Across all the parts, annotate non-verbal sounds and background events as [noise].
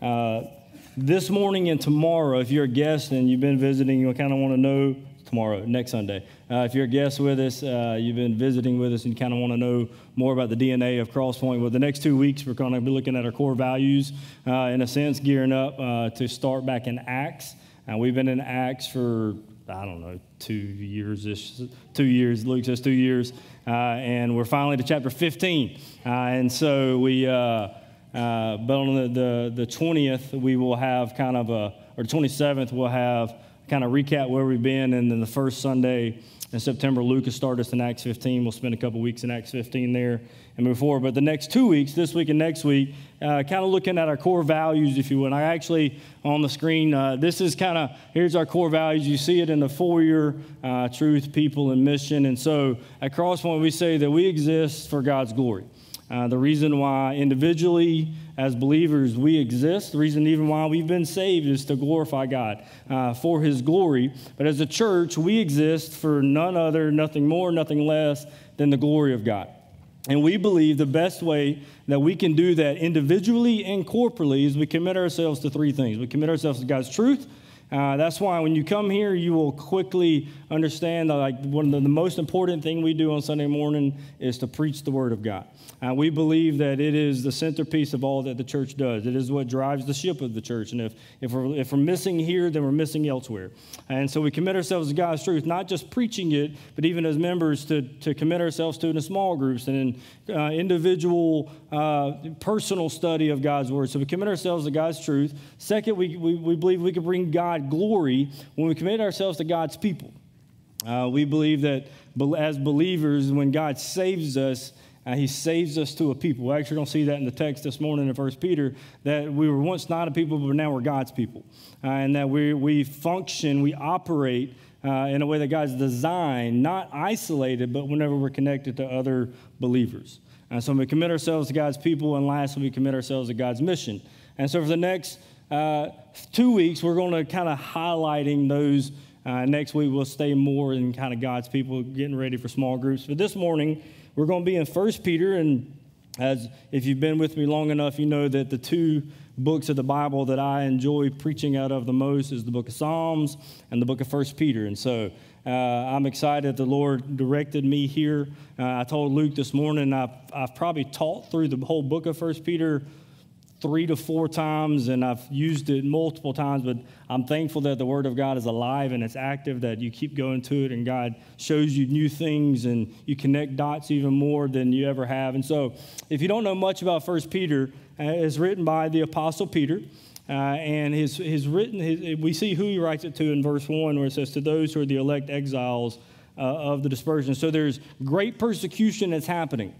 Uh, this morning and tomorrow, if you're a guest and you've been visiting, you kind of want to know tomorrow, next Sunday. Uh, if you're a guest with us, uh, you've been visiting with us and you kind of want to know more about the DNA of Crosspointe, well, the next two weeks we're going to be looking at our core values, uh, in a sense, gearing up uh, to start back in Acts. Uh, we've been in Acts for, I don't know, two years ish, two years, Luke says two years, and we're finally to chapter 15. and so we, uh, but on the, the, the 20th, we will have kind of a, or 27th, we'll have kind of recap where we've been. And then the first Sunday in September, Lucas started us in Acts 15. We'll spend a couple weeks in Acts 15 there and move forward. But the next two weeks, this week and next week, uh, kind of looking at our core values, if you will. And I actually, on the screen, uh, this is kind of, here's our core values. You see it in the four-year uh, truth, people, and mission. And so at Crosspointe, we say that we exist for God's glory. Uh, the reason why individually, as believers, we exist, the reason even why we've been saved is to glorify God uh, for His glory. But as a church, we exist for none other, nothing more, nothing less than the glory of God. And we believe the best way that we can do that individually and corporately is we commit ourselves to three things. We commit ourselves to God's truth, uh, that's why when you come here, you will quickly understand that like one of the, the, most important thing we do on Sunday morning is to preach the Word of God. Uh, we believe that it is the centerpiece of all that the church does. It is what drives the ship of the church. And if, if, we're, if we're missing here, then we're missing elsewhere. And so we commit ourselves to God's truth, not just preaching it, but even as members to, to commit ourselves to it in small groups and in uh, individual, uh, personal study of God's Word. So we commit ourselves to God's truth. Second, we, we, we believe we can bring God glory when we commit ourselves to God's people. Uh, we believe that as believers, when God saves us, uh, he saves us to a people. We actually don't see that in the text this morning in 1 Peter, that we were once not a people, but now we're God's people. Uh, and that we, we function, we operate uh, in a way that God's designed, not isolated, but whenever we're connected to other believers. And so we commit ourselves to God's people, and lastly, we commit ourselves to God's mission. And so for the next uh, two weeks, we're going to kind of highlighting those. Uh, next week, we'll stay more in kind of God's people, getting ready for small groups. But this morning, we're going to be in First Peter, and as if you've been with me long enough, you know that the two books of the Bible that I enjoy preaching out of the most is the book of Psalms and the book of First Peter. And so uh, I'm excited the Lord directed me here. Uh, I told Luke this morning I've, I've probably taught through the whole book of First Peter three to four times and I've used it multiple times, but I'm thankful that the Word of God is alive and it's active, that you keep going to it and God shows you new things and you connect dots even more than you ever have. And so, if you don't know much about First Peter, uh, it's written by the Apostle Peter. Uh, and his, his written, his, we see who he writes it to in verse 1, where it says, To those who are the elect exiles uh, of the dispersion. So there's great persecution that's happening.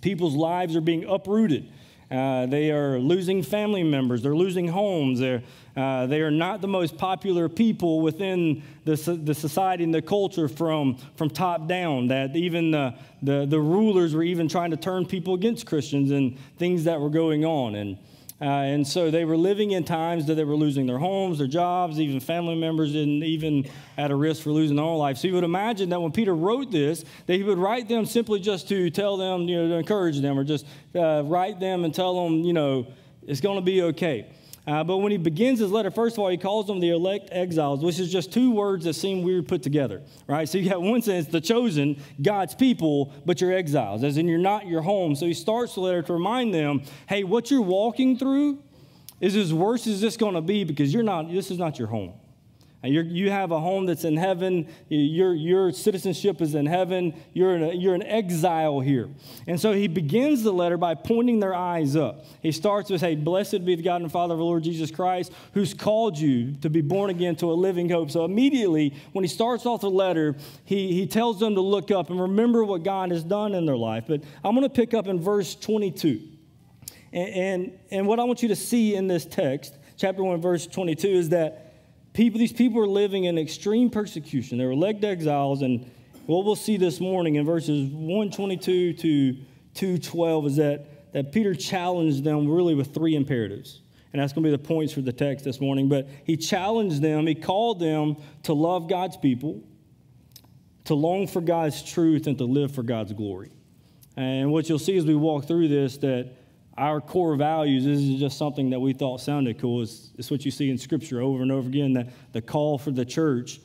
People's lives are being uprooted. Uh, they are losing family members. They're losing homes. They're, uh, they are not the most popular people within the, the society and the culture from, from top down. That even the, the, the rulers were even trying to turn people against Christians and things that were going on. And uh, and so they were living in times that they were losing their homes, their jobs, even family members, and even at a risk for losing their own life. So you would imagine that when Peter wrote this, that he would write them simply just to tell them, you know, to encourage them, or just uh, write them and tell them, you know, it's going to be okay. Uh, but when he begins his letter, first of all, he calls them the elect exiles, which is just two words that seem weird put together, right? So you got one sense, the chosen, God's people, but you're exiles, as in you're not your home. So he starts the letter to remind them, hey, what you're walking through is as worse as this going to be because you're not, this is not your home. You're, you have a home that's in heaven. Your, your citizenship is in heaven. You're, in a, you're an exile here. And so he begins the letter by pointing their eyes up. He starts with, Hey, blessed be the God and Father of the Lord Jesus Christ, who's called you to be born again to a living hope. So immediately, when he starts off the letter, he, he tells them to look up and remember what God has done in their life. But I'm going to pick up in verse 22. And, and, and what I want you to see in this text, chapter 1, verse 22, is that people, these people were living in extreme persecution. They were elect exiles, and what we'll see this morning in verses 122 to 212 is that, that Peter challenged them really with three imperatives. And that's going to be the points for the text this morning. But he challenged them, he called them to love God's people, to long for God's truth, and to live for God's glory. And what you'll see as we walk through this, that our core values. This is just something that we thought sounded cool. It's, it's what you see in Scripture over and over again that the call for the church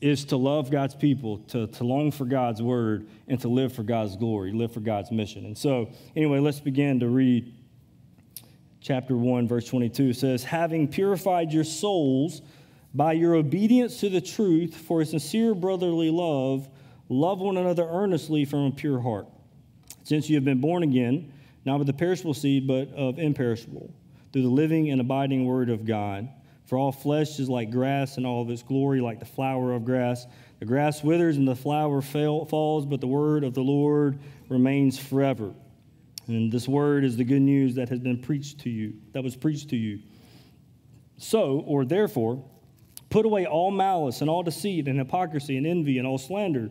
is to love God's people, to, to long for God's word, and to live for God's glory, live for God's mission. And so, anyway, let's begin to read chapter 1, verse 22. It says, Having purified your souls by your obedience to the truth for a sincere brotherly love, love one another earnestly from a pure heart. Since you have been born again, not with the perishable seed, but of imperishable, through the living and abiding word of God. For all flesh is like grass, and all of its glory like the flower of grass. The grass withers and the flower fail, falls, but the word of the Lord remains forever. And this word is the good news that has been preached to you, that was preached to you. So, or therefore, put away all malice and all deceit and hypocrisy and envy and all slander.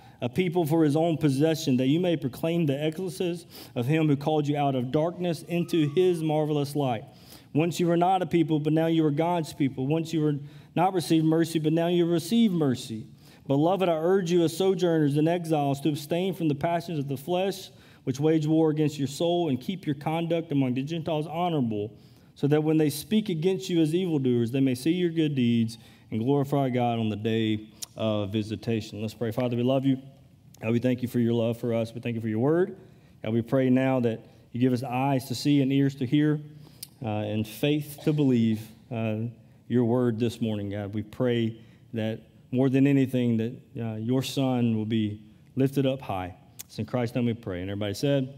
a people for his own possession, that you may proclaim the excellences of him who called you out of darkness into his marvelous light. Once you were not a people, but now you are God's people. Once you were not received mercy, but now you receive mercy. Beloved, I urge you as sojourners and exiles to abstain from the passions of the flesh, which wage war against your soul, and keep your conduct among the Gentiles honorable, so that when they speak against you as evildoers, they may see your good deeds and glorify God on the day of visitation. Let's pray. Father, we love you. God, we thank you for your love for us. We thank you for your word. God, we pray now that you give us eyes to see and ears to hear uh, and faith to believe uh, your word this morning, God. We pray that more than anything, that uh, your son will be lifted up high. It's in Christ's name we pray. And everybody said,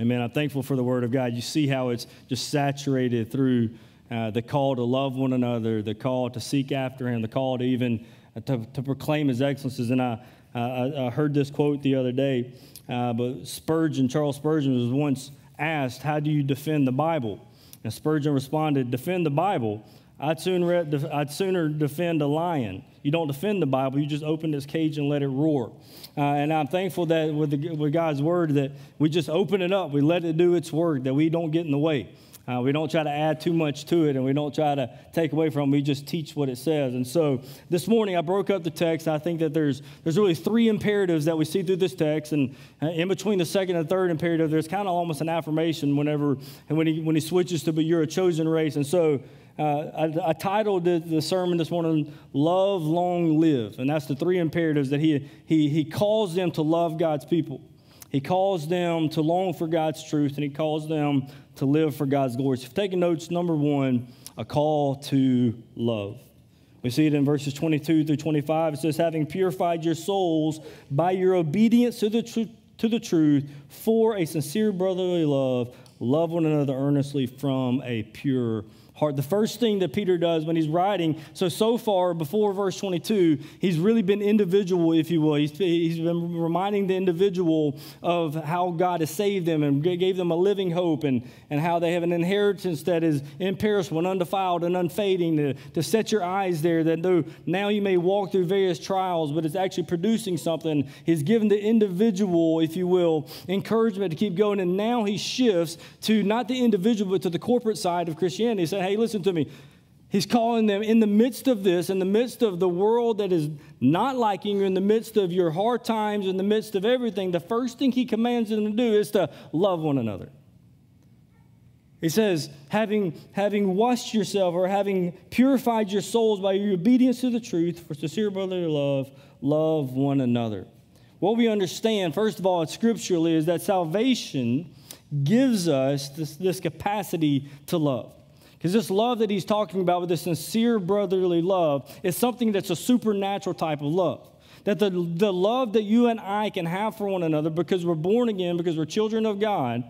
Amen. I'm thankful for the word of God. You see how it's just saturated through uh, the call to love one another, the call to seek after him, the call to even uh, to, to proclaim his excellences. And I, uh, I, I, heard this quote the other day, uh, but Spurgeon, Charles Spurgeon, was once asked, How do you defend the Bible? And Spurgeon responded, Defend the Bible. I'd sooner, I'd sooner defend a lion. You don't defend the Bible, you just open its cage and let it roar. Uh, and I'm thankful that with, the, with God's word that we just open it up, we let it do its work, that we don't get in the way. Uh, we don't try to add too much to it and we don't try to take away from it. We just teach what it says. And so this morning I broke up the text. I think that there's, there's really three imperatives that we see through this text. And uh, in between the second and third imperative, there's kind of almost an affirmation whenever, and when he, when he switches to, but you're a chosen race. And so uh, I, I, titled the, the, sermon this morning, Love, Long, Live. And that's the three imperatives that he, he, he calls them to love God's people. He calls them to long for God's truth, and he calls them to live for God's glory. So, taking notes, number one, a call to love. We see it in verses 22 through 25. It says, Having purified your souls by your obedience to the, tr- to the truth for a sincere brotherly love, love one another earnestly from a pure heart. The first thing that Peter does when he's writing, so, so far before verse 22, he's really been individual, if you will. He's, he's been reminding the individual of how God has saved them and gave them a living hope and, and how they have an inheritance that is imperishable and undefiled and unfading. To, to set your eyes there that though now you may walk through various trials, but it's actually producing something. He's given the individual, if you will, encouragement to keep going. And now he shifts to not the individual, but to the corporate side of Christianity. Hey, hey, listen to me. He's calling them in the midst of this, in the midst of the world that is not liking you, in the midst of your hard times, in the midst of everything, the first thing he commands them to do is to love one another. He says, having, having washed yourself or having purified your souls by your obedience to the truth for sincere brotherly love, love one another. What we understand, first of all, scripturally, is that salvation gives us this, this capacity to love. Because this love that he's talking about with this sincere brotherly love is something that's a supernatural type of love. That the, the love that you and I can have for one another because we're born again, because we're children of God,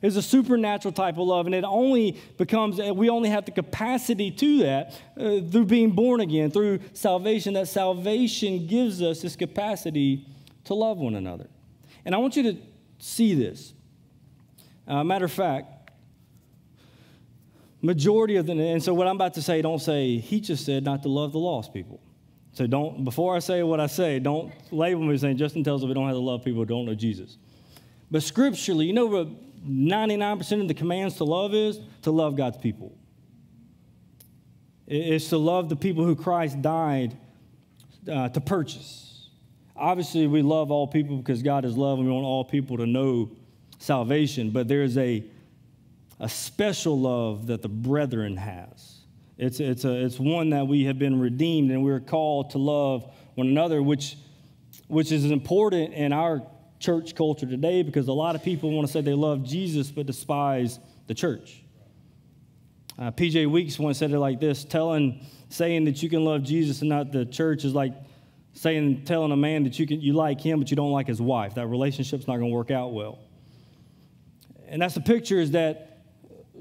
is a supernatural type of love. And it only becomes, we only have the capacity to that uh, through being born again, through salvation. That salvation gives us this capacity to love one another. And I want you to see this. Uh, matter of fact, majority of the, and so what I'm about to say, don't say, he just said not to love the lost people. So don't, before I say what I say, don't label me saying Justin tells us we don't have to love people who don't know Jesus. But scripturally, you know what 99% of the commands to love is? To love God's people. It's to love the people who Christ died uh, to purchase. Obviously, we love all people because God is love and we want all people to know salvation, but there's a a special love that the brethren has. It's, it's, a, it's one that we have been redeemed and we're called to love one another, which, which is important in our church culture today because a lot of people want to say they love Jesus but despise the church. Uh, PJ Weeks once said it like this telling, saying that you can love Jesus and not the church is like saying, telling a man that you, can, you like him but you don't like his wife. That relationship's not going to work out well. And that's the picture is that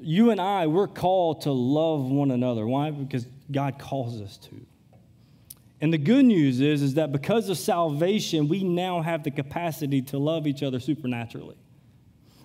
you and I, we're called to love one another. Why? Because God calls us to. And the good news is, is that because of salvation, we now have the capacity to love each other supernaturally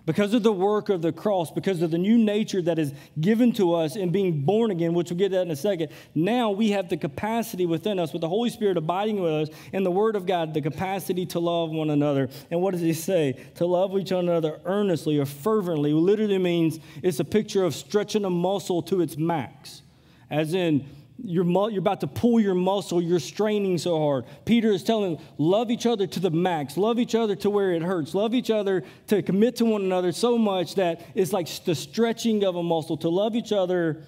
because of the work of the cross, because of the new nature that is given to us in being born again, which we'll get that in a second, now we have the capacity within us, with the Holy Spirit abiding with us and the Word of God, the capacity to love one another. And what does he say? To love each other earnestly or fervently literally means it's a picture of stretching a muscle to its max, as in, you're, you're about to pull your muscle, you're straining so hard. Peter is telling them, love each other to the max, love each other to where it hurts, love each other to commit to one another so much that it's like the stretching of a muscle, to love each other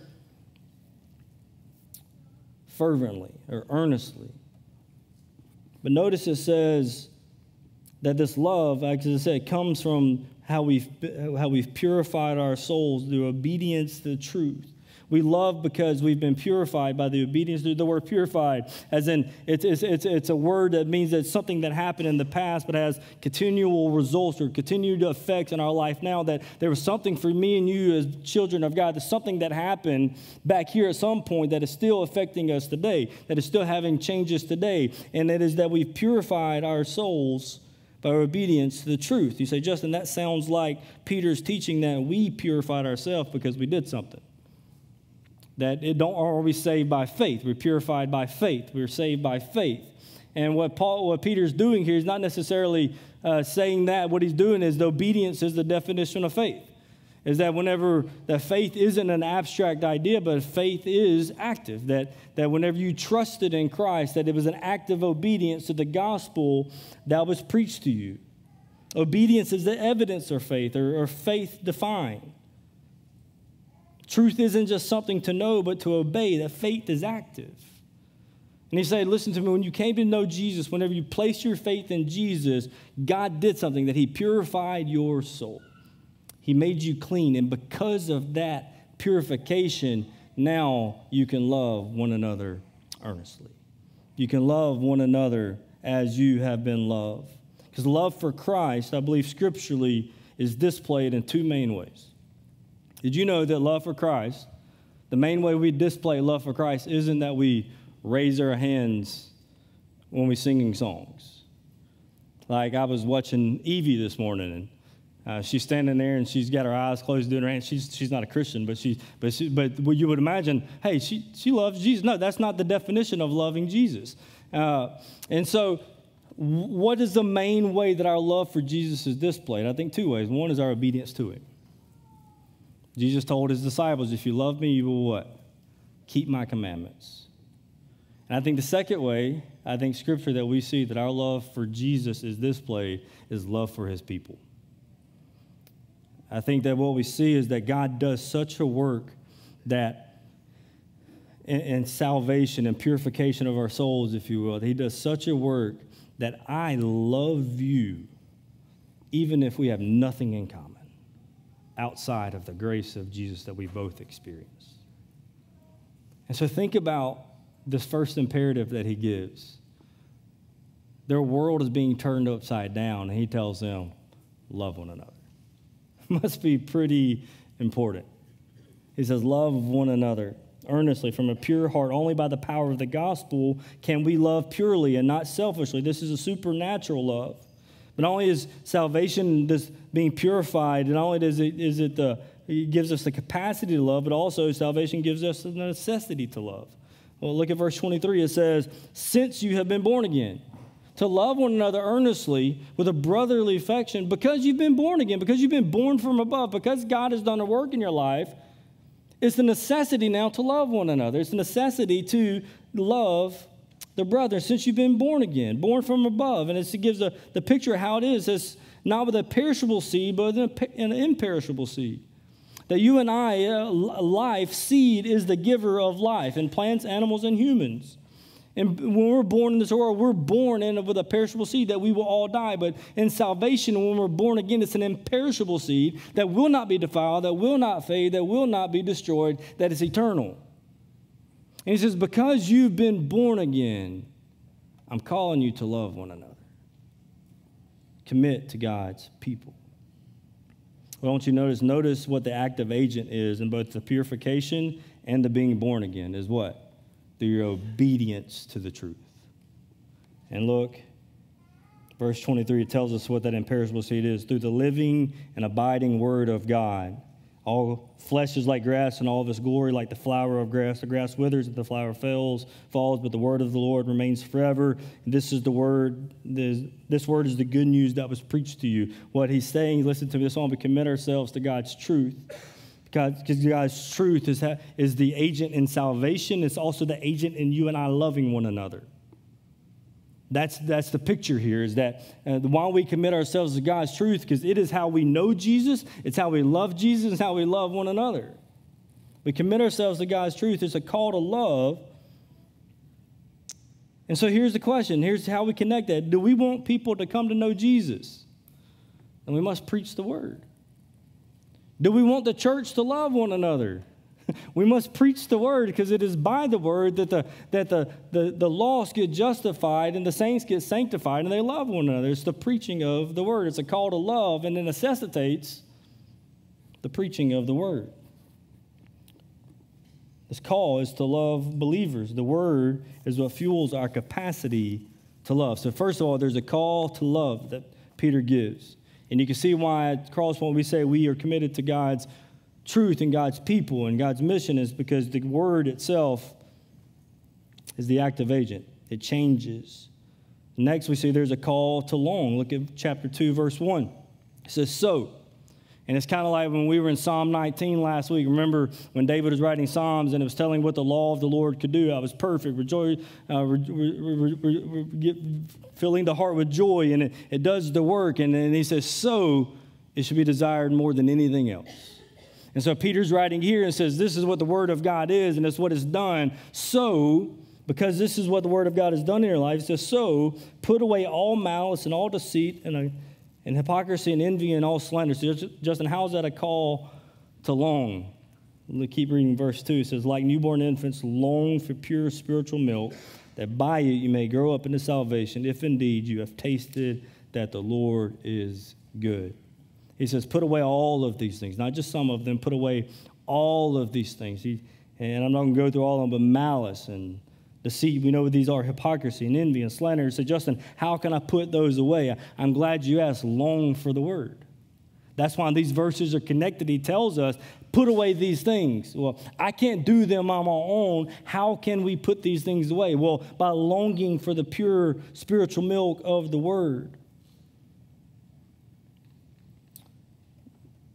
fervently or earnestly. But notice it says that this love, as I said, comes from how we've, how we've purified our souls through obedience to the truth. We love because we've been purified by the obedience to the word purified, as in it's, it's, it's, it's a word that means that something that happened in the past but has continual results or continued effects in our life now. That there was something for me and you as children of God, there's something that happened back here at some point that is still affecting us today, that is still having changes today. And it is that we've purified our souls by obedience to the truth. You say, Justin, that sounds like Peter's teaching that we purified ourselves because we did something that it don't are we saved by faith. We're purified by faith. We're saved by faith. And what paul what peter's doing here is not necessarily uh, saying that what he's doing is the obedience is the definition of faith. Is that whenever that faith isn't an abstract idea but faith is active. That that whenever you trusted in christ that it was an active obedience to the gospel that was preached to you. Obedience is the evidence of faith or, or faith defined Truth isn't just something to know, but to obey. That faith is active. And he said, Listen to me, when you came to know Jesus, whenever you placed your faith in Jesus, God did something that He purified your soul. He made you clean. And because of that purification, now you can love one another earnestly. You can love one another as you have been loved. Because love for Christ, I believe scripturally, is displayed in two main ways. Did you know that love for Christ, the main way we display love for Christ isn't that we raise our hands when we're singing songs? Like I was watching Evie this morning, and uh, she's standing there and she's got her eyes closed, doing her hands. She's, she's not a Christian, but she, but she, but you would imagine, hey, she, she loves Jesus. No, that's not the definition of loving Jesus. Uh, and so, what is the main way that our love for Jesus is displayed? I think two ways. One is our obedience to Him. Jesus told his disciples, If you love me, you will what? Keep my commandments. And I think the second way, I think scripture that we see that our love for Jesus is displayed is love for his people. I think that what we see is that God does such a work that in, in salvation and purification of our souls, if you will, he does such a work that I love you even if we have nothing in common outside of the grace of Jesus that we both experience. And so think about this first imperative that he gives. Their world is being turned upside down, and he tells them, love one another. [laughs] Must be pretty important. He says, love one another earnestly from a pure heart. Only by the power of the gospel can we love purely and not selfishly. This is a supernatural love. Not only is salvation this being purified, not only does it, is it the, it gives us the capacity to love, but also salvation gives us the necessity to love. Well, look at verse 23. It says, Since you have been born again, to love one another earnestly with a brotherly affection, because you've been born again, because you've been born from above, because God has done a work in your life, it's the necessity now to love one another. It's the necessity to love the brother since you've been born again, born from above. And it gives the, the picture of how it is. It's not with a perishable seed, but an imperishable seed that you and I, uh, life, seed is the giver of life in plants, animals, and humans. And when we're born in this world, we're born in with a perishable seed that we will all die. But in salvation, when we're born again, it's an imperishable seed that will not be defiled, that will not fade, that will not be destroyed, that is eternal. And he says, Because you've been born again, I'm calling you to love one another. Commit to God's people. Well, don't you notice? Notice what the active agent is in both the purification and the being born again is what? Through your obedience to the truth. And look, verse 23, it tells us what that imperishable seed is through the living and abiding word of God. All flesh is like grass, and all of its glory like the flower of grass. The grass withers, and the flower fails, falls, but the word of the Lord remains forever. This is the word. This, this word is the good news that was preached to you. What he's saying, listen to me this song, we commit ourselves to God's truth. God, because God's truth is, is the agent in salvation. It's also the agent in you and I loving one another. That's, that's the picture here is that uh, while we commit ourselves to God's truth, because it is how we know Jesus, it's how we love Jesus, it's how we love one another. We commit ourselves to God's truth. It's a call to love. And so here's the question here's how we connect that. Do we want people to come to know Jesus? And we must preach the word. Do we want the church to love one another? [laughs] we must preach the word because it is by the word that the, that the, the, the lost get justified and the saints get sanctified and they love one another. It's the preaching of the word. It's a call to love and it necessitates the preaching of the word. This call is to love believers. The word is what fuels our capacity to love. So, first of all, there's a call to love that Peter gives. And you can see why at Crosspointe we say we are committed to God's truth in God's people and God's mission is because the word itself is the active agent. It changes. Next, we see there's a call to long. Look at chapter 2, verse 1. It says, So. And it's kind of like when we were in Psalm 19 last week. Remember when David was writing Psalms and it was telling what the law of the Lord could do? I was perfect, rejoice, uh, re, re, re, filling the heart with joy, and it, it does the work. And then he says, So it should be desired more than anything else. And so Peter's writing here and says, This is what the Word of God is, and it's what it's done. So, because this is what the Word of God has done in your life, it says, So put away all malice and all deceit and, uh, and hypocrisy and envy and all slander. So, Justin, how is that a call to long? Let keep reading verse 2. It says, Like newborn infants, long for pure spiritual milk, that by it you may grow up into salvation, if indeed you have tasted that the Lord is good. He says, put away all of these things, not just some of them, put away all of these things. He, and I'm not going to go through all of them, but malice and deceit. We know these are hypocrisy and envy and slander. He said, Justin, how can I put those away? I'm glad you asked. Long for the word. That's why these verses are connected. He tells us, put away these things. Well, I can't do them on my own. How can we put these things away? Well, by longing for the pure spiritual milk of the word.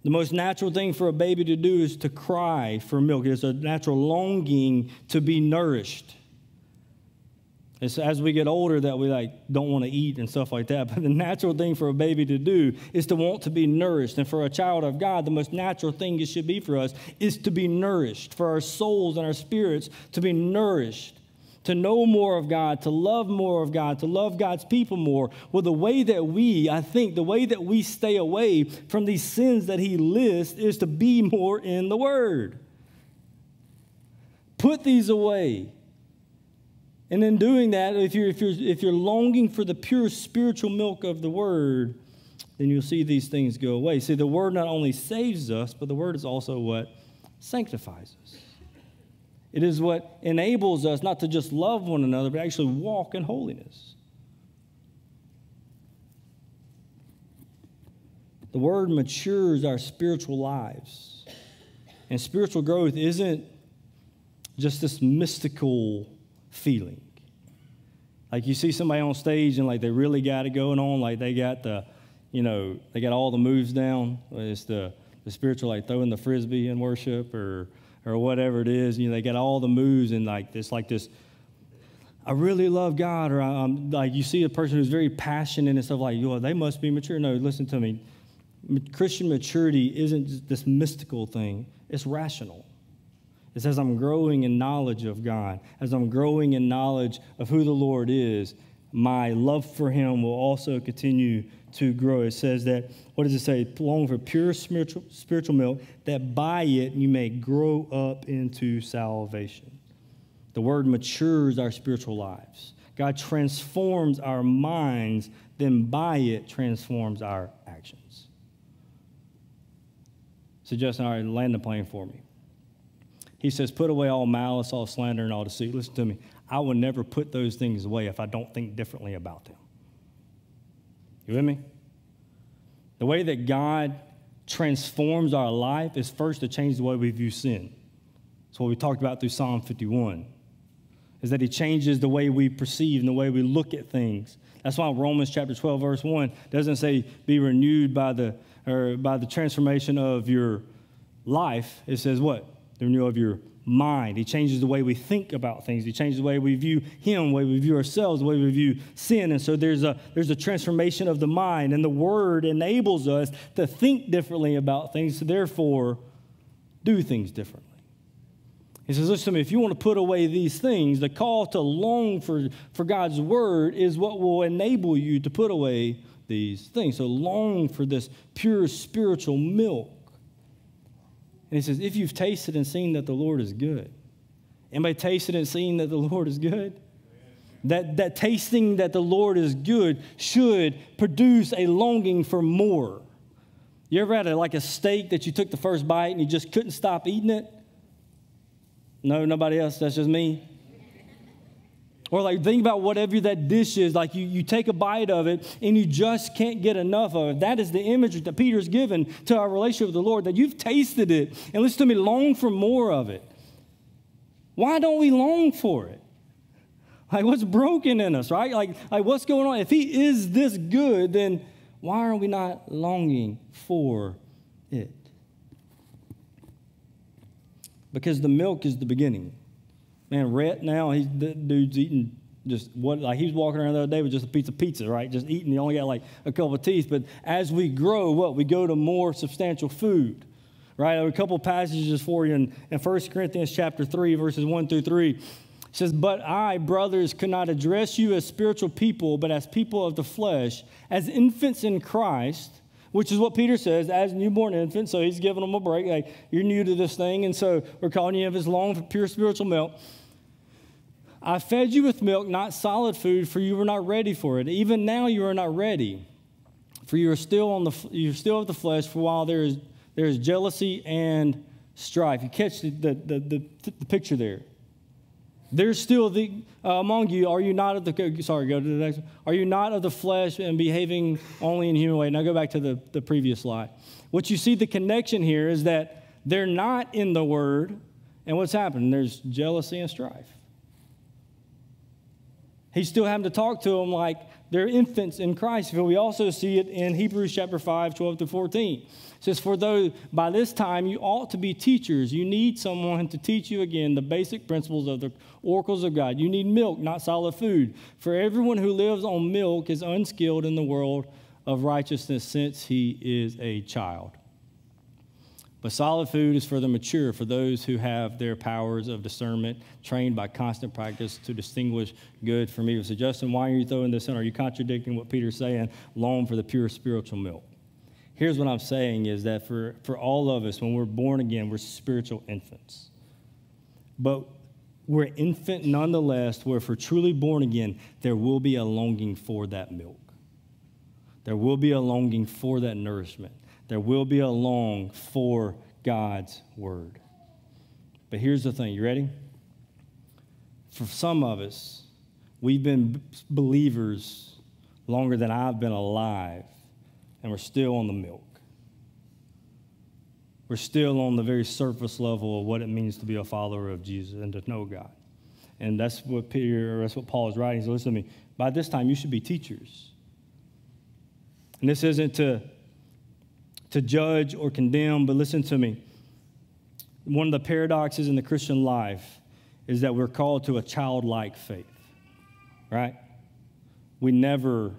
The most natural thing for a baby to do is to cry for milk. It's a natural longing to be nourished. It's as we get older that we like don't want to eat and stuff like that. But the natural thing for a baby to do is to want to be nourished. And for a child of God, the most natural thing it should be for us is to be nourished, for our souls and our spirits to be nourished to know more of God, to love more of God, to love God's people more. Well, the way that we, I think, the way that we stay away from these sins that He lists is to be more in the Word. put these away. And in doing that, if you're, if, you're, if you're longing for the pure spiritual milk of the word, then you'll see these things go away. See, the word not only saves us, but the word is also what sanctifies us. It is what enables us not to just love one another, but actually walk in holiness. The word matures our spiritual lives. And spiritual growth isn't just this mystical feeling. Like you see somebody on stage and like they really got it going on, like they got the, you know, they got all the moves down. It's the, the spiritual, like throwing the frisbee in worship or, or whatever it is. You know, they got all the moves and like this, like this. I really love God, or I'm like you see a person who's very passionate and stuff like, well, they must be mature. No, listen to me. Christian maturity isn't this mystical thing; it's rational. It says, I'm growing in knowledge of God. As I'm growing in knowledge of who the Lord is, my love for Him will also continue to grow. It says that, what does it say? Long for pure spiritual, spiritual milk, that by it you may grow up into salvation. The word matures our spiritual lives. God transforms our minds, then by it transforms our actions. So, Justin, all right, land the plane for me. He says, Put away all malice, all slander, and all deceit. Listen to me. I will never put those things away if I don't think differently about them. You with me? The way that God transforms our life is first to change the way we view sin. That's what we talked about through Psalm 51. Is that he changes the way we perceive and the way we look at things. That's why Romans chapter 12, verse 1 doesn't say be renewed by the or by the transformation of your life. It says what? the renewal of your mind. He changes the way we think about things. He changes the way we view Him, the way we view ourselves, the way we view sin. And so there's a, there's a transformation of the mind, and the Word enables us to think differently about things, so therefore do things differently. He says, Listen to me, if you want to put away these things, the call to long for, for God's Word is what will enable you to put away these things. So long for this pure spiritual milk and he says, If you've tasted and seen that the Lord is good. Anybody tasted and seen that the Lord is good? That, that tasting that the Lord is good should produce a longing for more. You ever had a, like a steak that you took the first bite and you just couldn't stop eating it? No, nobody else. That's just me. Or like think about whatever that dish is, like you, you take a bite of it and you just can't get enough of it. That is the image that Peter's given to our relationship with the Lord, that you've tasted it and listen to me, long for more of it. Why don't we long for it? Like what's broken in us, right? Like, like what's going on? If he is this good, then why are we not longing for it? Because the milk is the beginning. Man, Rhett now, he's the dude's eating just what like he was walking around the other day with just a piece of pizza, right? Just eating. He only got like a couple of teeth. But as we grow, what we go to more substantial food, right? a couple passages for you in, in 1 Corinthians chapter 3, verses 1 through 3. It says, But I, brothers, could not address you as spiritual people, but as people of the flesh, as infants in Christ, which is what Peter says, as newborn infants. So he's giving them a break. Like, you're new to this thing, and so we're calling you it's long for pure spiritual milk. I fed you with milk, not solid food, for you were not ready for it. Even now you are not ready, for you are still on the you're still of the flesh. For while there is there is jealousy and strife. You catch the the, the, the, the picture there. There's still the uh, among you. Are you not of the sorry? Go to the next. One. Are you not of the flesh and behaving only in human way? Now go back to the the previous slide. What you see the connection here is that they're not in the word, and what's happening? There's jealousy and strife. He's still having to talk to them like they're infants in Christ. But we also see it in Hebrews chapter 5, 12 to 14. It says, For though by this time you ought to be teachers, you need someone to teach you again the basic principles of the oracles of God. You need milk, not solid food. For everyone who lives on milk is unskilled in the world of righteousness since he is a child. But solid food is for the mature, for those who have their powers of discernment trained by constant practice to distinguish good from evil. So, Justin, why are you throwing this in? Are you contradicting what Peter's saying? Long for the pure spiritual milk. Here's what I'm saying is that for, for all of us, when we're born again, we're spiritual infants. But we're infant nonetheless, where if we're truly born again, there will be a longing for that milk. There will be a longing for that nourishment. There will be a long for God's word. But here's the thing you ready? For some of us, we've been believers longer than I've been alive, and we're still on the milk. We're still on the very surface level of what it means to be a follower of Jesus and to know God. And that's what Peter, that's what Paul is writing. So listen to me. By this time, you should be teachers. And this isn't to, to judge or condemn, but listen to me. One of the paradoxes in the Christian life is that we're called to a childlike faith, right? We never,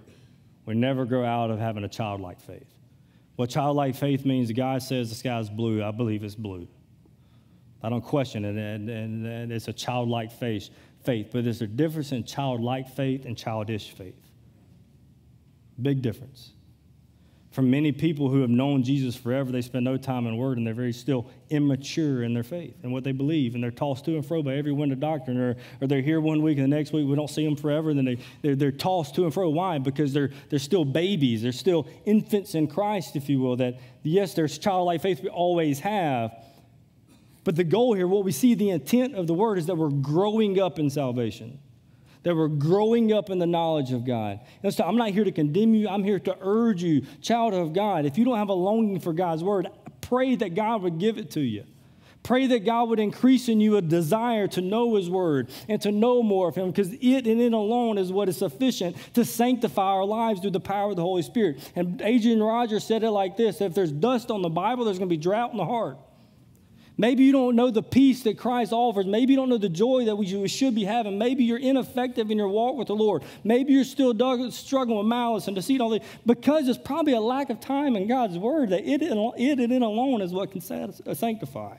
we never grow out of having a childlike faith. What childlike faith means, guy says the sky's blue, I believe it's blue. I don't question it, and, and, and it's a childlike faith, faith. But there's a difference in childlike faith and childish faith. Big difference. For many people who have known Jesus forever, they spend no time in Word and they're very still immature in their faith and what they believe. And they're tossed to and fro by every wind of doctrine. Or, or they're here one week and the next week we don't see them forever. And then they, they're, they're tossed to and fro. Why? Because they're, they're still babies. They're still infants in Christ, if you will. That, yes, there's childlike faith we always have. But the goal here, what we see, the intent of the Word is that we're growing up in salvation that we're growing up in the knowledge of God. And so I'm not here to condemn you, I'm here to urge you, child of God. If you don't have a longing for God's word, pray that God would give it to you. Pray that God would increase in you a desire to know His Word and to know more of Him because it and it alone is what is sufficient to sanctify our lives through the power of the Holy Spirit. And Adrian Rogers said it like this if there's dust on the Bible, there's going to be drought in the heart. Maybe you don't know the peace that Christ offers. Maybe you don't know the joy that we should be having. Maybe you're ineffective in your walk with the Lord. Maybe you're still struggling with malice and deceit, all that, because it's probably a lack of time in God's Word that it, and it alone is what can uh, sanctify.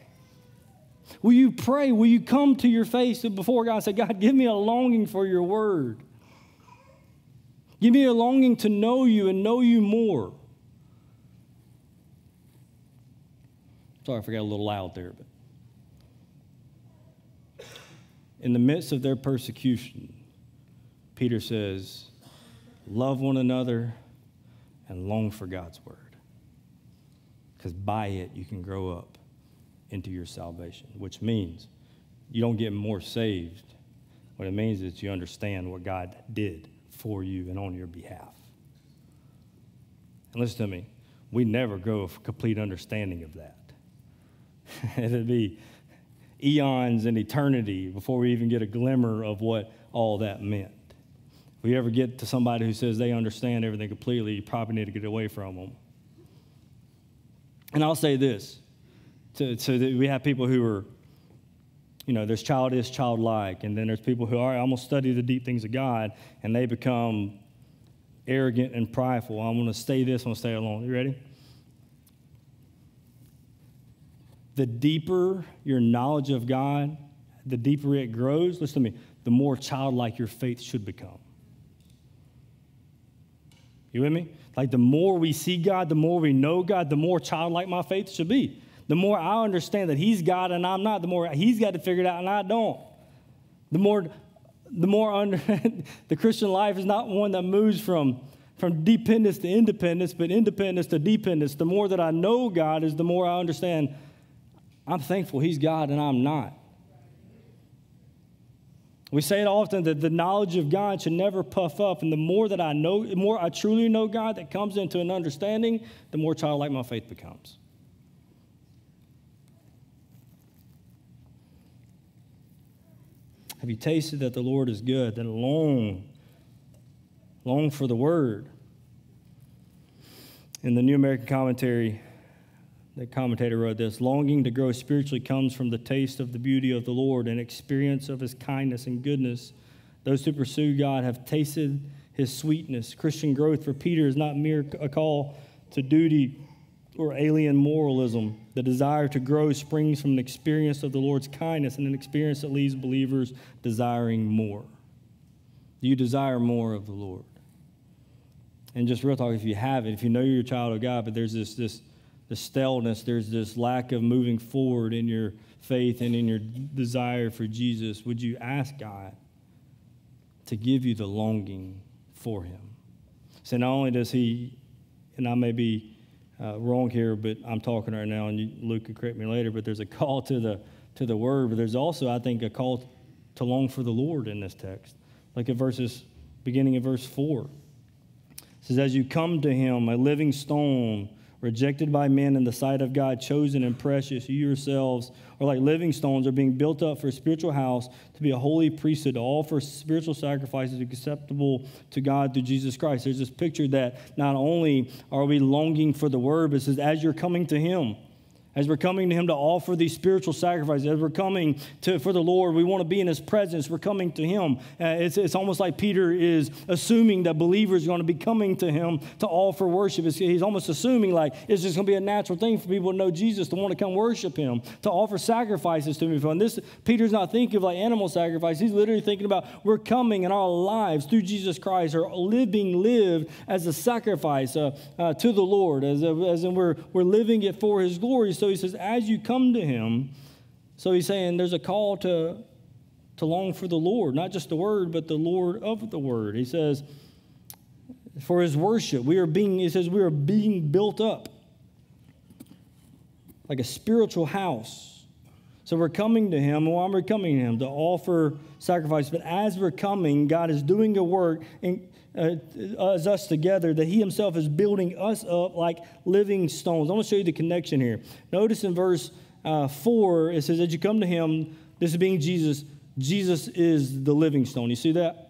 Will you pray? Will you come to your face before God and say, God, give me a longing for your Word? Give me a longing to know you and know you more. Sorry if I got a little loud there, but in the midst of their persecution, Peter says, Love one another and long for God's word. Because by it, you can grow up into your salvation, which means you don't get more saved. What it means is you understand what God did for you and on your behalf. And listen to me, we never grow a complete understanding of that. [laughs] It'd be eons and eternity before we even get a glimmer of what all that meant. If we ever get to somebody who says they understand everything completely, you probably need to get away from them. And I'll say this so, so that we have people who are, you know, there's childish, childlike, and then there's people who are, I'm going to study the deep things of God, and they become arrogant and prideful. I'm going to stay this, I'm going to stay alone. You ready? The deeper your knowledge of God, the deeper it grows, listen to me, the more childlike your faith should become. You with me? Like the more we see God, the more we know God, the more childlike my faith should be. The more I understand that He's God and I'm not, the more He's got to figure it out and I don't. The more, the more under, [laughs] the Christian life is not one that moves from, from dependence to independence, but independence to dependence. The more that I know God is the more I understand I'm thankful He's God and I'm not. We say it often that the knowledge of God should never puff up. And the more that I know, the more I truly know God that comes into an understanding, the more childlike my faith becomes. Have you tasted that the Lord is good? Then long, long for the word. In the New American Commentary, the commentator wrote this longing to grow spiritually comes from the taste of the beauty of the Lord and experience of his kindness and goodness. Those who pursue God have tasted his sweetness. Christian growth for Peter is not mere a call to duty or alien moralism. The desire to grow springs from an experience of the Lord's kindness and an experience that leaves believers desiring more. Do you desire more of the Lord? And just real talk, if you have it, if you know you're a child of God, but there's this, this the staleness, there's this lack of moving forward in your faith and in your desire for Jesus, would you ask God to give you the longing for Him? So not only does He, and I may be uh, wrong here, but I'm talking right now, and you, Luke could correct me later. But there's a call to the to the Word, but there's also, I think, a call to long for the Lord in this text. Like at verses beginning of verse four, it says, "As you come to Him, a living stone." Rejected by men in the sight of God, chosen and precious. You yourselves are like living stones, are being built up for a spiritual house to be a holy priesthood, to offer spiritual sacrifices acceptable to God through Jesus Christ. There's this picture that not only are we longing for the word, but it says, as you're coming to Him, as we're coming to Him to offer these spiritual sacrifices, as we're coming to, for the Lord, we want to be in His presence. We're coming to Him. Uh, it's, it's almost like Peter is assuming that believers are going to be coming to Him to offer worship. It's, he's almost assuming like it's just going to be a natural thing for people to know Jesus, to want to come worship Him, to offer sacrifices to Him. And this, Peter's not thinking of like animal sacrifice. He's literally thinking about we're coming in our lives through Jesus Christ, are living lived as a sacrifice uh, uh, to the Lord, as, as in we're, we're living it for His glory. So so he says, as you come to him, so he's saying there's a call to, to long for the Lord, not just the word, but the Lord of the word. He says, for his worship, we are being, he says, we are being built up like a spiritual house. So we're coming to him. Why are we coming to him? To offer sacrifice. But as we're coming, God is doing a work and uh, as us together, that he himself is building us up like living stones. I want to show you the connection here. Notice in verse uh, 4, it says, As you come to him, this is being Jesus, Jesus is the living stone. You see that?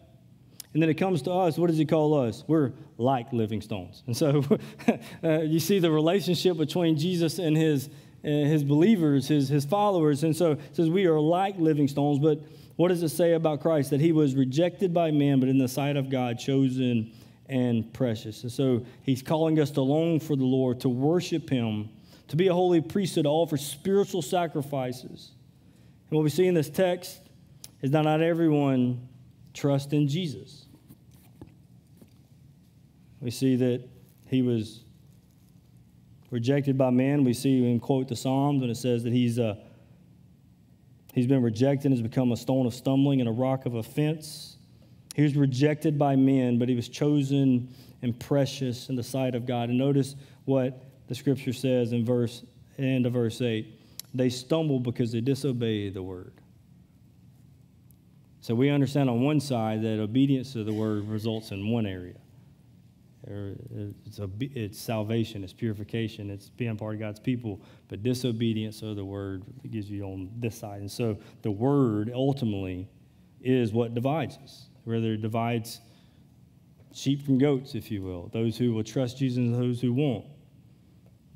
And then it comes to us, what does he call us? We're like living stones. And so [laughs] uh, you see the relationship between Jesus and his, uh, his believers, his, his followers. And so it says we are like living stones, but what does it say about Christ? That he was rejected by men, but in the sight of God, chosen and precious. And so he's calling us to long for the Lord, to worship him, to be a holy priesthood, to offer spiritual sacrifices. And what we see in this text is that not everyone trusts in Jesus. We see that he was rejected by men. We see him quote the Psalms when it says that he's a He's been rejected and has become a stone of stumbling and a rock of offense. He was rejected by men, but he was chosen and precious in the sight of God. And notice what the scripture says in verse end of verse 8. They stumble because they disobey the word. So we understand on one side that obedience to the word results in one area. It's, a, it's salvation, it's purification, it's being part of God's people. But disobedience of the word gives you on this side. And so the word ultimately is what divides us, whether it divides sheep from goats, if you will, those who will trust Jesus and those who won't.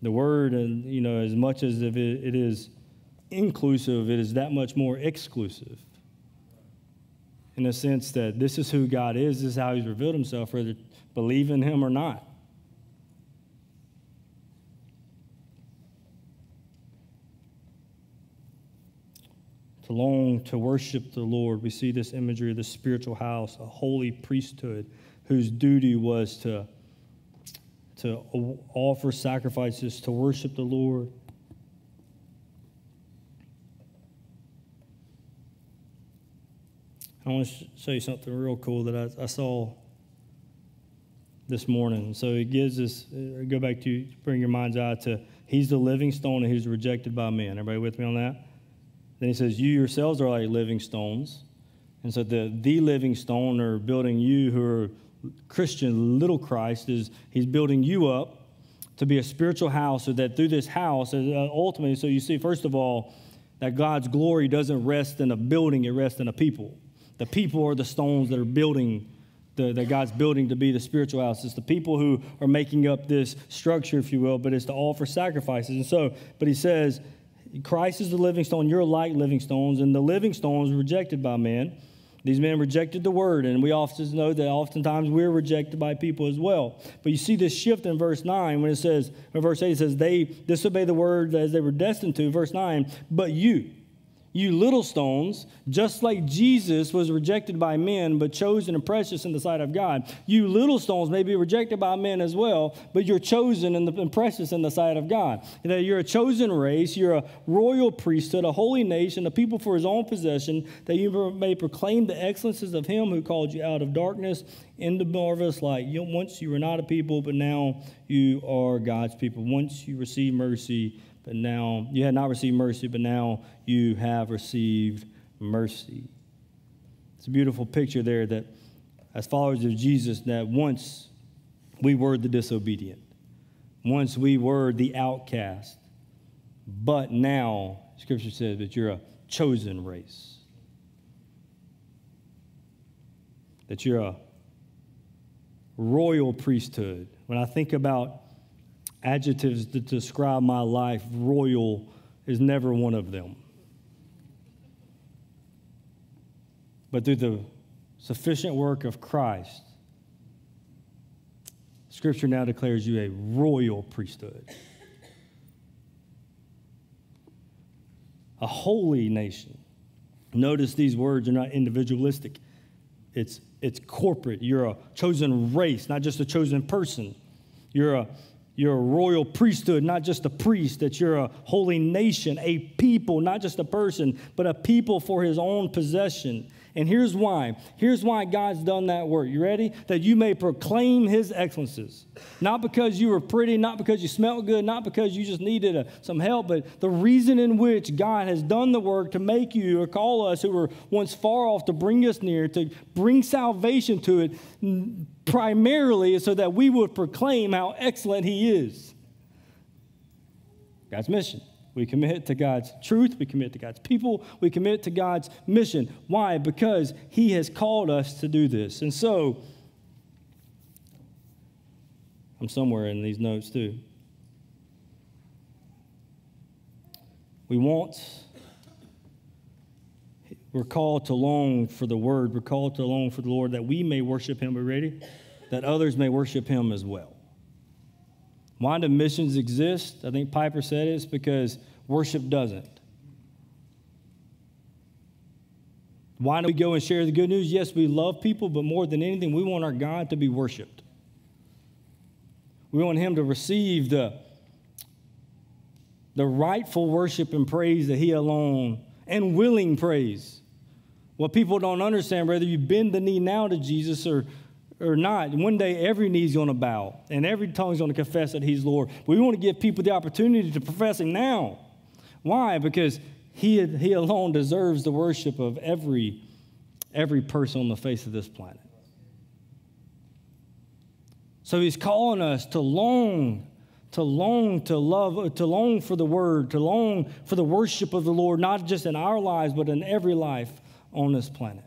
The word, and you know, as much as if it, it is inclusive, it is that much more exclusive. In the sense that this is who God is, this is how He's revealed Himself, whether believe in him or not. To long to worship the Lord, we see this imagery of the spiritual house, a holy priesthood whose duty was to, to offer sacrifices, to worship the Lord. I want to show you something real cool that I, I saw this morning. So it gives us, uh, go back to bring your mind's eye to He's the living stone and He's rejected by men. Everybody with me on that? Then He says, You yourselves are like living stones. And so the, the living stone, or building you who are Christian, little Christ, is He's building you up to be a spiritual house so that through this house, uh, ultimately, so you see, first of all, that God's glory doesn't rest in a building, it rests in a people. The people are the stones that are building the, that God's building to be the spiritual house. It's the people who are making up this structure, if you will, but it's to offer sacrifices. And so, but he says, Christ is the living stone. You're like living stones, and the living stones rejected by men. These men rejected the word, and we often know that oftentimes we're rejected by people as well. But you see this shift in verse 9 when it says, in verse 8, it says, they disobey the word as they were destined to. Verse 9, but you, you little stones, just like Jesus was rejected by men, but chosen and precious in the sight of God. You little stones may be rejected by men as well, but you're chosen and, precious in the sight of God. You know, you're a chosen race, you're a royal priesthood, a holy nation, a people for his own possession, that you may proclaim the excellences of him who called you out of darkness into marvelous light. You, once you were not a people, but now you are God's people. Once you receive mercy, but now you had not received mercy, but now you have received mercy. It's a beautiful picture there that as followers of Jesus, that once we were the disobedient, once we were the outcast, but now, Scripture says that you're a chosen race, that you're a royal priesthood. When I think about adjectives to describe my life, royal is never one of them. But through the sufficient work of Christ, Scripture now declares you a royal priesthood, a holy nation. Notice these words are not individualistic, it's, it's corporate. You're a chosen race, not just a chosen person. You're a you're a royal priesthood, not just a priest, that you're a holy nation, a people, not just a person, but a people for his own possession. And here's why. Here's why God's done that work. You ready? That you may proclaim his excellences. Not because you were pretty, not because you smelled good, not because you just needed a, some help, but the reason in which God has done the work to make you or call us who were once far off to bring us near, to bring salvation to it, primarily so that we would proclaim how excellent he is. God's mission. We commit to God's truth. We commit to God's people. We commit to God's mission. Why? Because He has called us to do this. And so, I'm somewhere in these notes too. We want, we're called to long for the word. We're called to long for the Lord that we may worship Him. Are ready? That others may worship Him as well. Why do missions exist? I think Piper said it's because worship doesn't. Why do we go and share the good news? Yes, we love people, but more than anything, we want our God to be worshiped. We want Him to receive the, the rightful worship and praise that He alone, and willing praise. What people don't understand, whether you bend the knee now to Jesus or or not, one day every knee's going to bow and every tongue's going to confess that He's Lord. We want to give people the opportunity to profess Him now. Why? Because He, he alone deserves the worship of every, every person on the face of this planet. So He's calling us to long to long to love, to long for the word, to long for the worship of the Lord, not just in our lives, but in every life on this planet.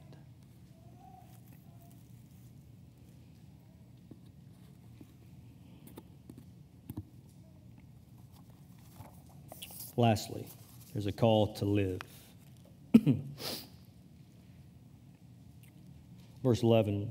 Lastly, there's a call to live. [clears throat] Verse 11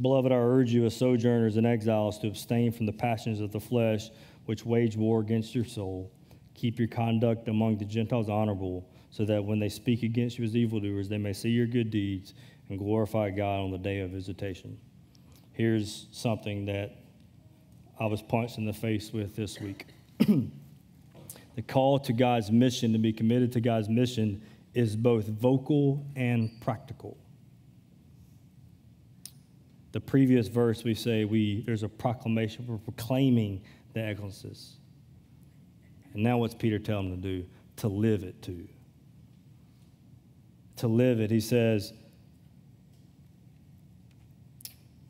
Beloved, I urge you as sojourners and exiles to abstain from the passions of the flesh which wage war against your soul. Keep your conduct among the Gentiles honorable, so that when they speak against you as evildoers, they may see your good deeds and glorify God on the day of visitation. Here's something that I was punched in the face with this week. [clears throat] the call to God's mission, to be committed to God's mission, is both vocal and practical. The previous verse, we say we, there's a proclamation, we're proclaiming the excellences. And now what's Peter telling them to do? To live it too. To live it. He says,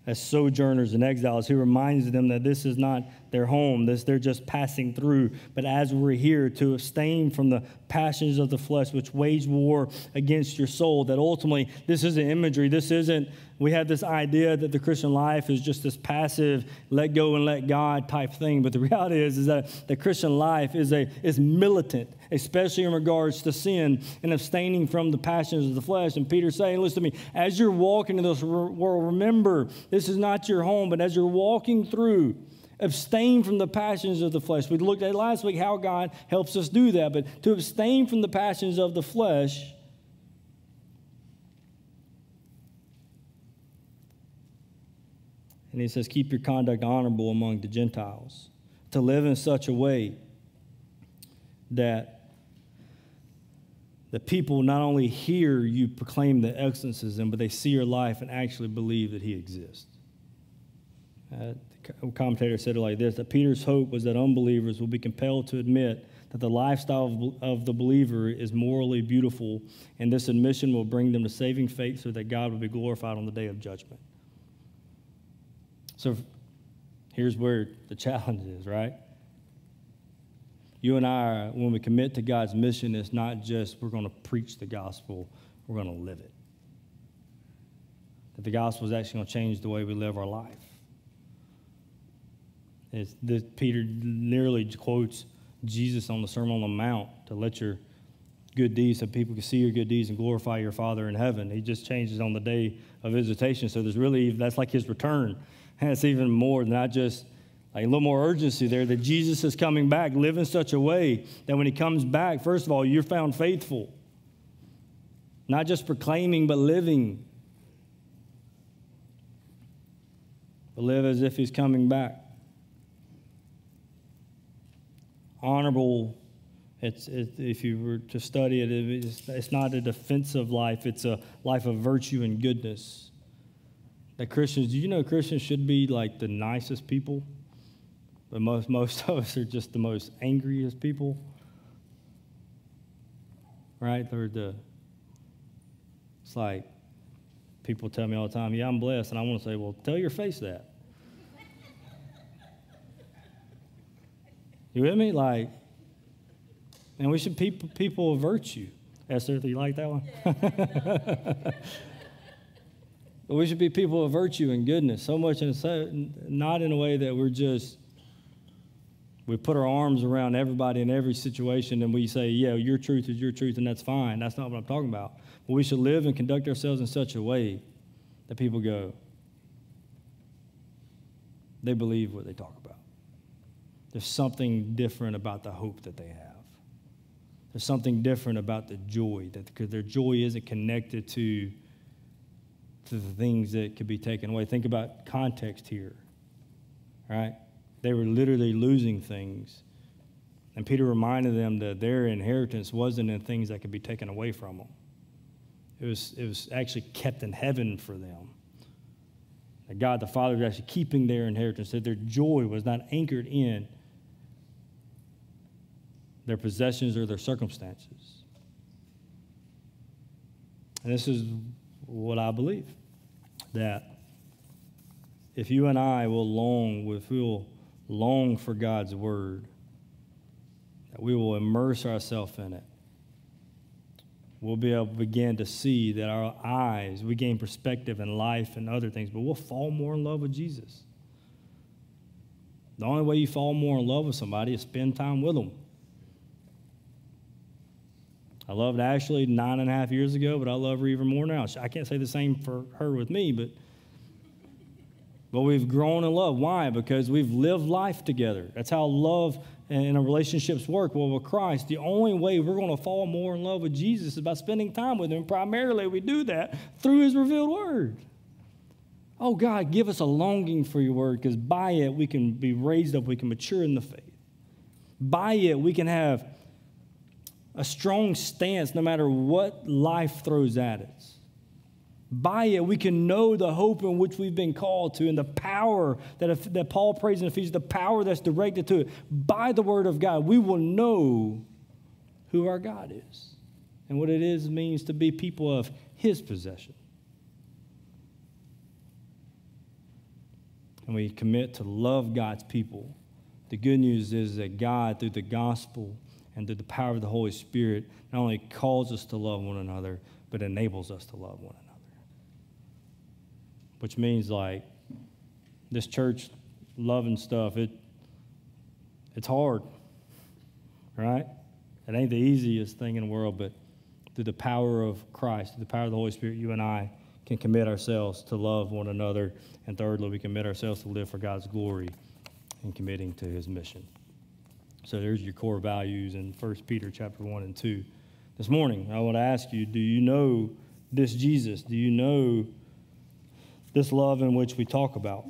as sojourners and exiles, he reminds them that this is not their home, this they're just passing through. But as we're here to abstain from the passions of the flesh which wage war against your soul, that ultimately this isn't imagery. This isn't, we have this idea that the Christian life is just this passive, let go and let God type thing. But the [laughs] reality is, is that the Christian life is, a, is militant, especially in regards to sin and abstaining from the passions of the flesh. And Peter's saying, listen to me, as you're walking in this world, remember, this is not your home, but as you're walking through, abstain from the passions of the flesh. We looked at last week how God helps us do that, but to abstain from the passions of the flesh. And he says, keep your conduct honorable among the Gentiles, to live in such a way that the people not only hear you proclaim the excellences in, but they see your life and actually believe that he exists. Commentator said it like this that Peter's hope was that unbelievers will be compelled to admit that the lifestyle of, of the believer is morally beautiful, and this admission will bring them to saving faith so that God will be glorified on the day of judgment. So here's where the challenge is, right? You and I, when we commit to God's mission, it's not just we're going to preach the gospel, we're going to live it. That the gospel is actually going to change the way we live our life. It's, this, Peter nearly quotes Jesus on the Sermon on the Mount to let your good deeds so people can see your good deeds and glorify your Father in heaven. He just changes on the day of visitation. So there's really, that's like his return. And it's even more than not just like a little more urgency there that Jesus is coming back. Live in such a way that when he comes back, first of all, you're found faithful. Not just proclaiming, but living. But live as if he's coming back. Honorable, it's, it, if you were to study it, it's, it's not a defensive life, it's a life of virtue and goodness. That Christians, do you know Christians should be like the nicest people? But most, most of us are just the most angriest people. Right? They're the, it's like people tell me all the time, yeah, I'm blessed. And I want to say, well, tell your face that. You with me? Like, and we should people, people of virtue. Esther, do you like that one? but [laughs] we should be people of virtue and goodness. So much, in, not in a way that we're just we put our arms around everybody in every situation and we say, yeah, your truth is your truth and that's fine. That's not what I'm talking about. But we should live and conduct ourselves in such a way that people go, they believe what they talk about. There's something different about the hope that they have. There's something different about the joy that because their joy isn't connected to, to the things that could be taken away. Think about context here. Right? They were literally losing things. And Peter reminded them that their inheritance wasn't in things that could be taken away from them. It was, it was actually kept in heaven for them. That God the Father was actually keeping their inheritance, that their joy was not anchored in their possessions or their circumstances. And this is what I believe that if you and I will long, if we will long for God's word, that we will immerse ourselves in it. We'll be able to begin to see that our eyes, we gain perspective in life and other things, but we'll fall more in love with Jesus. The only way you fall more in love with somebody is spend time with them. I loved Ashley nine and a half years ago, but I love her even more now. I can't say the same for her with me, but but we've grown in love. Why? Because we've lived life together. That's how love and relationships work. Well, with Christ, the only way we're going to fall more in love with Jesus is by spending time with Him. Primarily, we do that through His revealed Word. Oh, God, give us a longing for your Word because by it we can be raised up, we can mature in the faith. By it, we can have a strong stance no matter what life throws at us. By it, we can know the hope in which we've been called to and the power that, that Paul prays in Ephesians, the power that's directed to it. By the word of God, we will know who our God is and what it is means to be people of his possession. And we commit to love God's people. The good news is that God, through the gospel and through the power of the Holy Spirit, not only calls us to love one another, but enables us to love one another which means like this church loving stuff, it, it's hard, right? It ain't the easiest thing in the world, but through the power of Christ, through the power of the Holy Spirit, you and I can commit ourselves to love one another. And thirdly, we commit ourselves to live for God's glory and committing to his mission. So there's your core values in 1 Peter chapter 1 and 2. This morning, I want to ask you, do you know this Jesus? Do you know this love in which we talk about?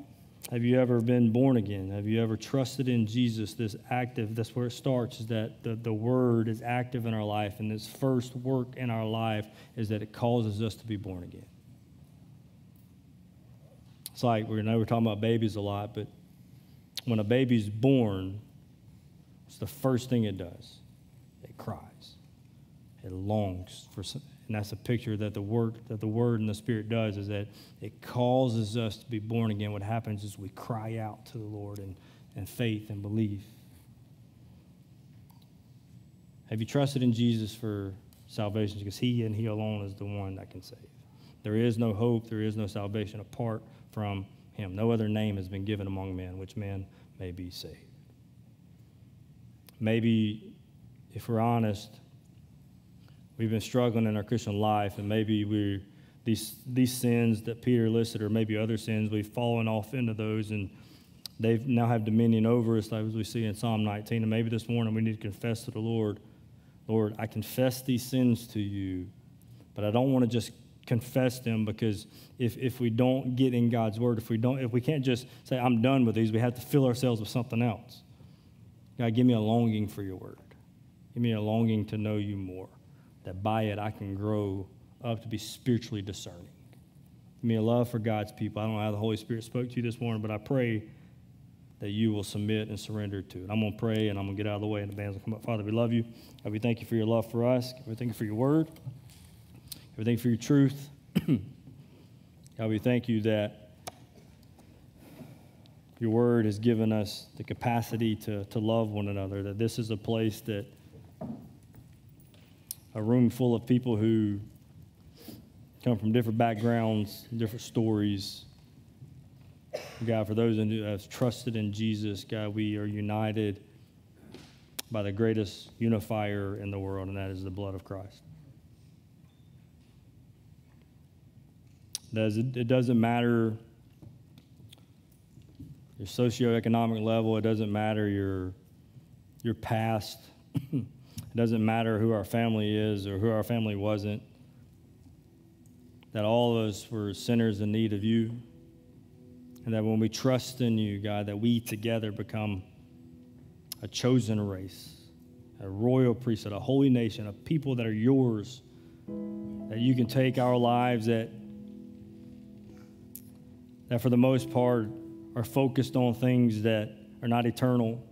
Have you ever been born again? Have you ever trusted in Jesus? This active, that's where it starts, is that the, the word is active in our life, and this first work in our life is that it causes us to be born again. It's like we know we're talking about babies a lot, but when a baby's born, it's the first thing it does. It cries. It longs for and that's a picture that the word that the word and the spirit does is that it causes us to be born again. What happens is we cry out to the Lord in, in faith and belief. Have you trusted in Jesus for salvation? Because He and He alone is the one that can save. There is no hope, there is no salvation apart from Him. No other name has been given among men which man may be saved. Maybe, if we're honest, we've been struggling in our Christian life, and maybe we're these these sins that Peter listed, or maybe other sins, we've fallen off into those, and they now have dominion over us, as we see in Psalm 19. And maybe this morning we need to confess to the Lord, Lord, I confess these sins to you, but I don't want to just confess them because if, if we don't get in God's word, if we don't, if we can't just say, I'm done with these, we have to fill ourselves with something else. God, give me a longing for your word. Give me a longing to know you more that by it I can grow up to be spiritually discerning. Give me a love for God's people. I don't know how the Holy Spirit spoke to you this morning, but I pray that you will submit and surrender to it. I'm going to pray and I'm going to get out of the way and the band's going to come up. Father, we love you. God, we thank you for your love for us. God, we thank you for your word. God, we thank you for your truth. [clears throat] God, we thank you that your word has given us the capacity to, to love one another, that this is a place that a room full of people who come from different backgrounds, different stories. God, for those who have trusted in Jesus, God, we are united by the greatest unifier in the world, and that is the blood of Christ. That It doesn't matter your socioeconomic level, it doesn't matter your, your past. [clears throat] It doesn't matter who our family is or who our family wasn't, that all of us were sinners in need of you. And that when we trust in you, God, that we together become a chosen race, a royal priesthood, a holy nation, a people that are yours, that you can take our lives that, that for the most part are focused on things that are not eternal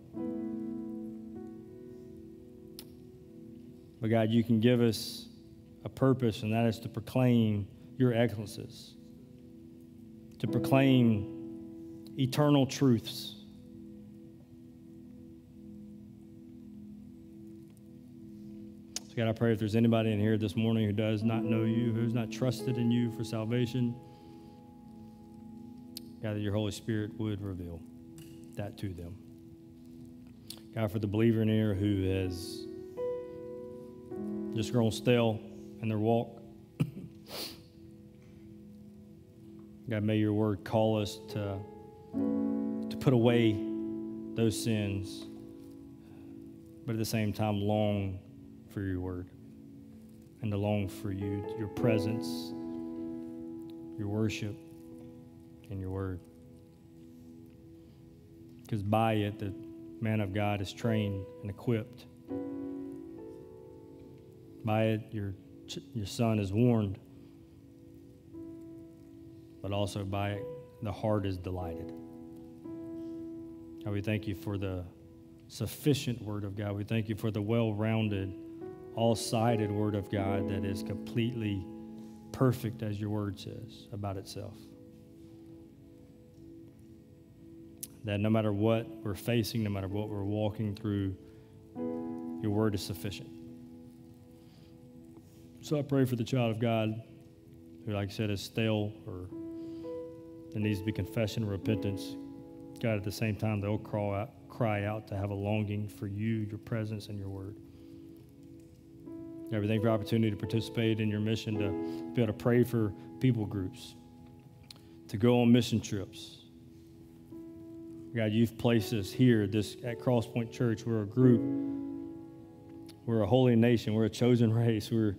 But God, you can give us a purpose, and that is to proclaim your excellences, to proclaim eternal truths. So, God, I pray if there's anybody in here this morning who does not know you, who's not trusted in you for salvation, God, that your Holy Spirit would reveal that to them. God, for the believer in here who has just grown stale in their walk. [coughs] God, may your word call us to, to put away those sins, but at the same time, long for your word and to long for you, your presence, your worship, and your word. Because by it, the man of God is trained and equipped by it, your, your son is warned, but also by it, the heart is delighted. God, we thank you for the sufficient Word of God. We thank you for the well rounded, all sided Word of God that is completely perfect, as your Word says about itself. That no matter what we're facing, no matter what we're walking through, your Word is sufficient. So I pray for the child of God who, like I said, is stale or there needs to be confession and repentance. God, at the same time, they'll cry out, cry out to have a longing for you, your presence, and your word. Everything for opportunity to participate in your mission, to be able to pray for people groups, to go on mission trips, God, you've placed us here this at Crosspointe Church. We're a group. We're a holy nation. We're a chosen race. We're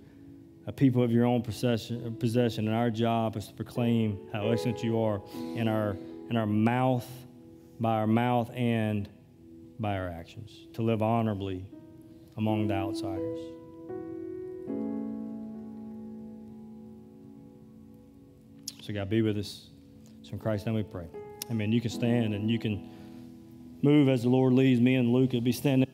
a people of your own possession, possession. And our job is to proclaim how excellent you are in our in our mouth, by our mouth and by our actions, to live honorably among the outsiders. So God be with us. So in Christ's name we pray. Amen. You can stand and you can move as the Lord leads me and Luke will be standing.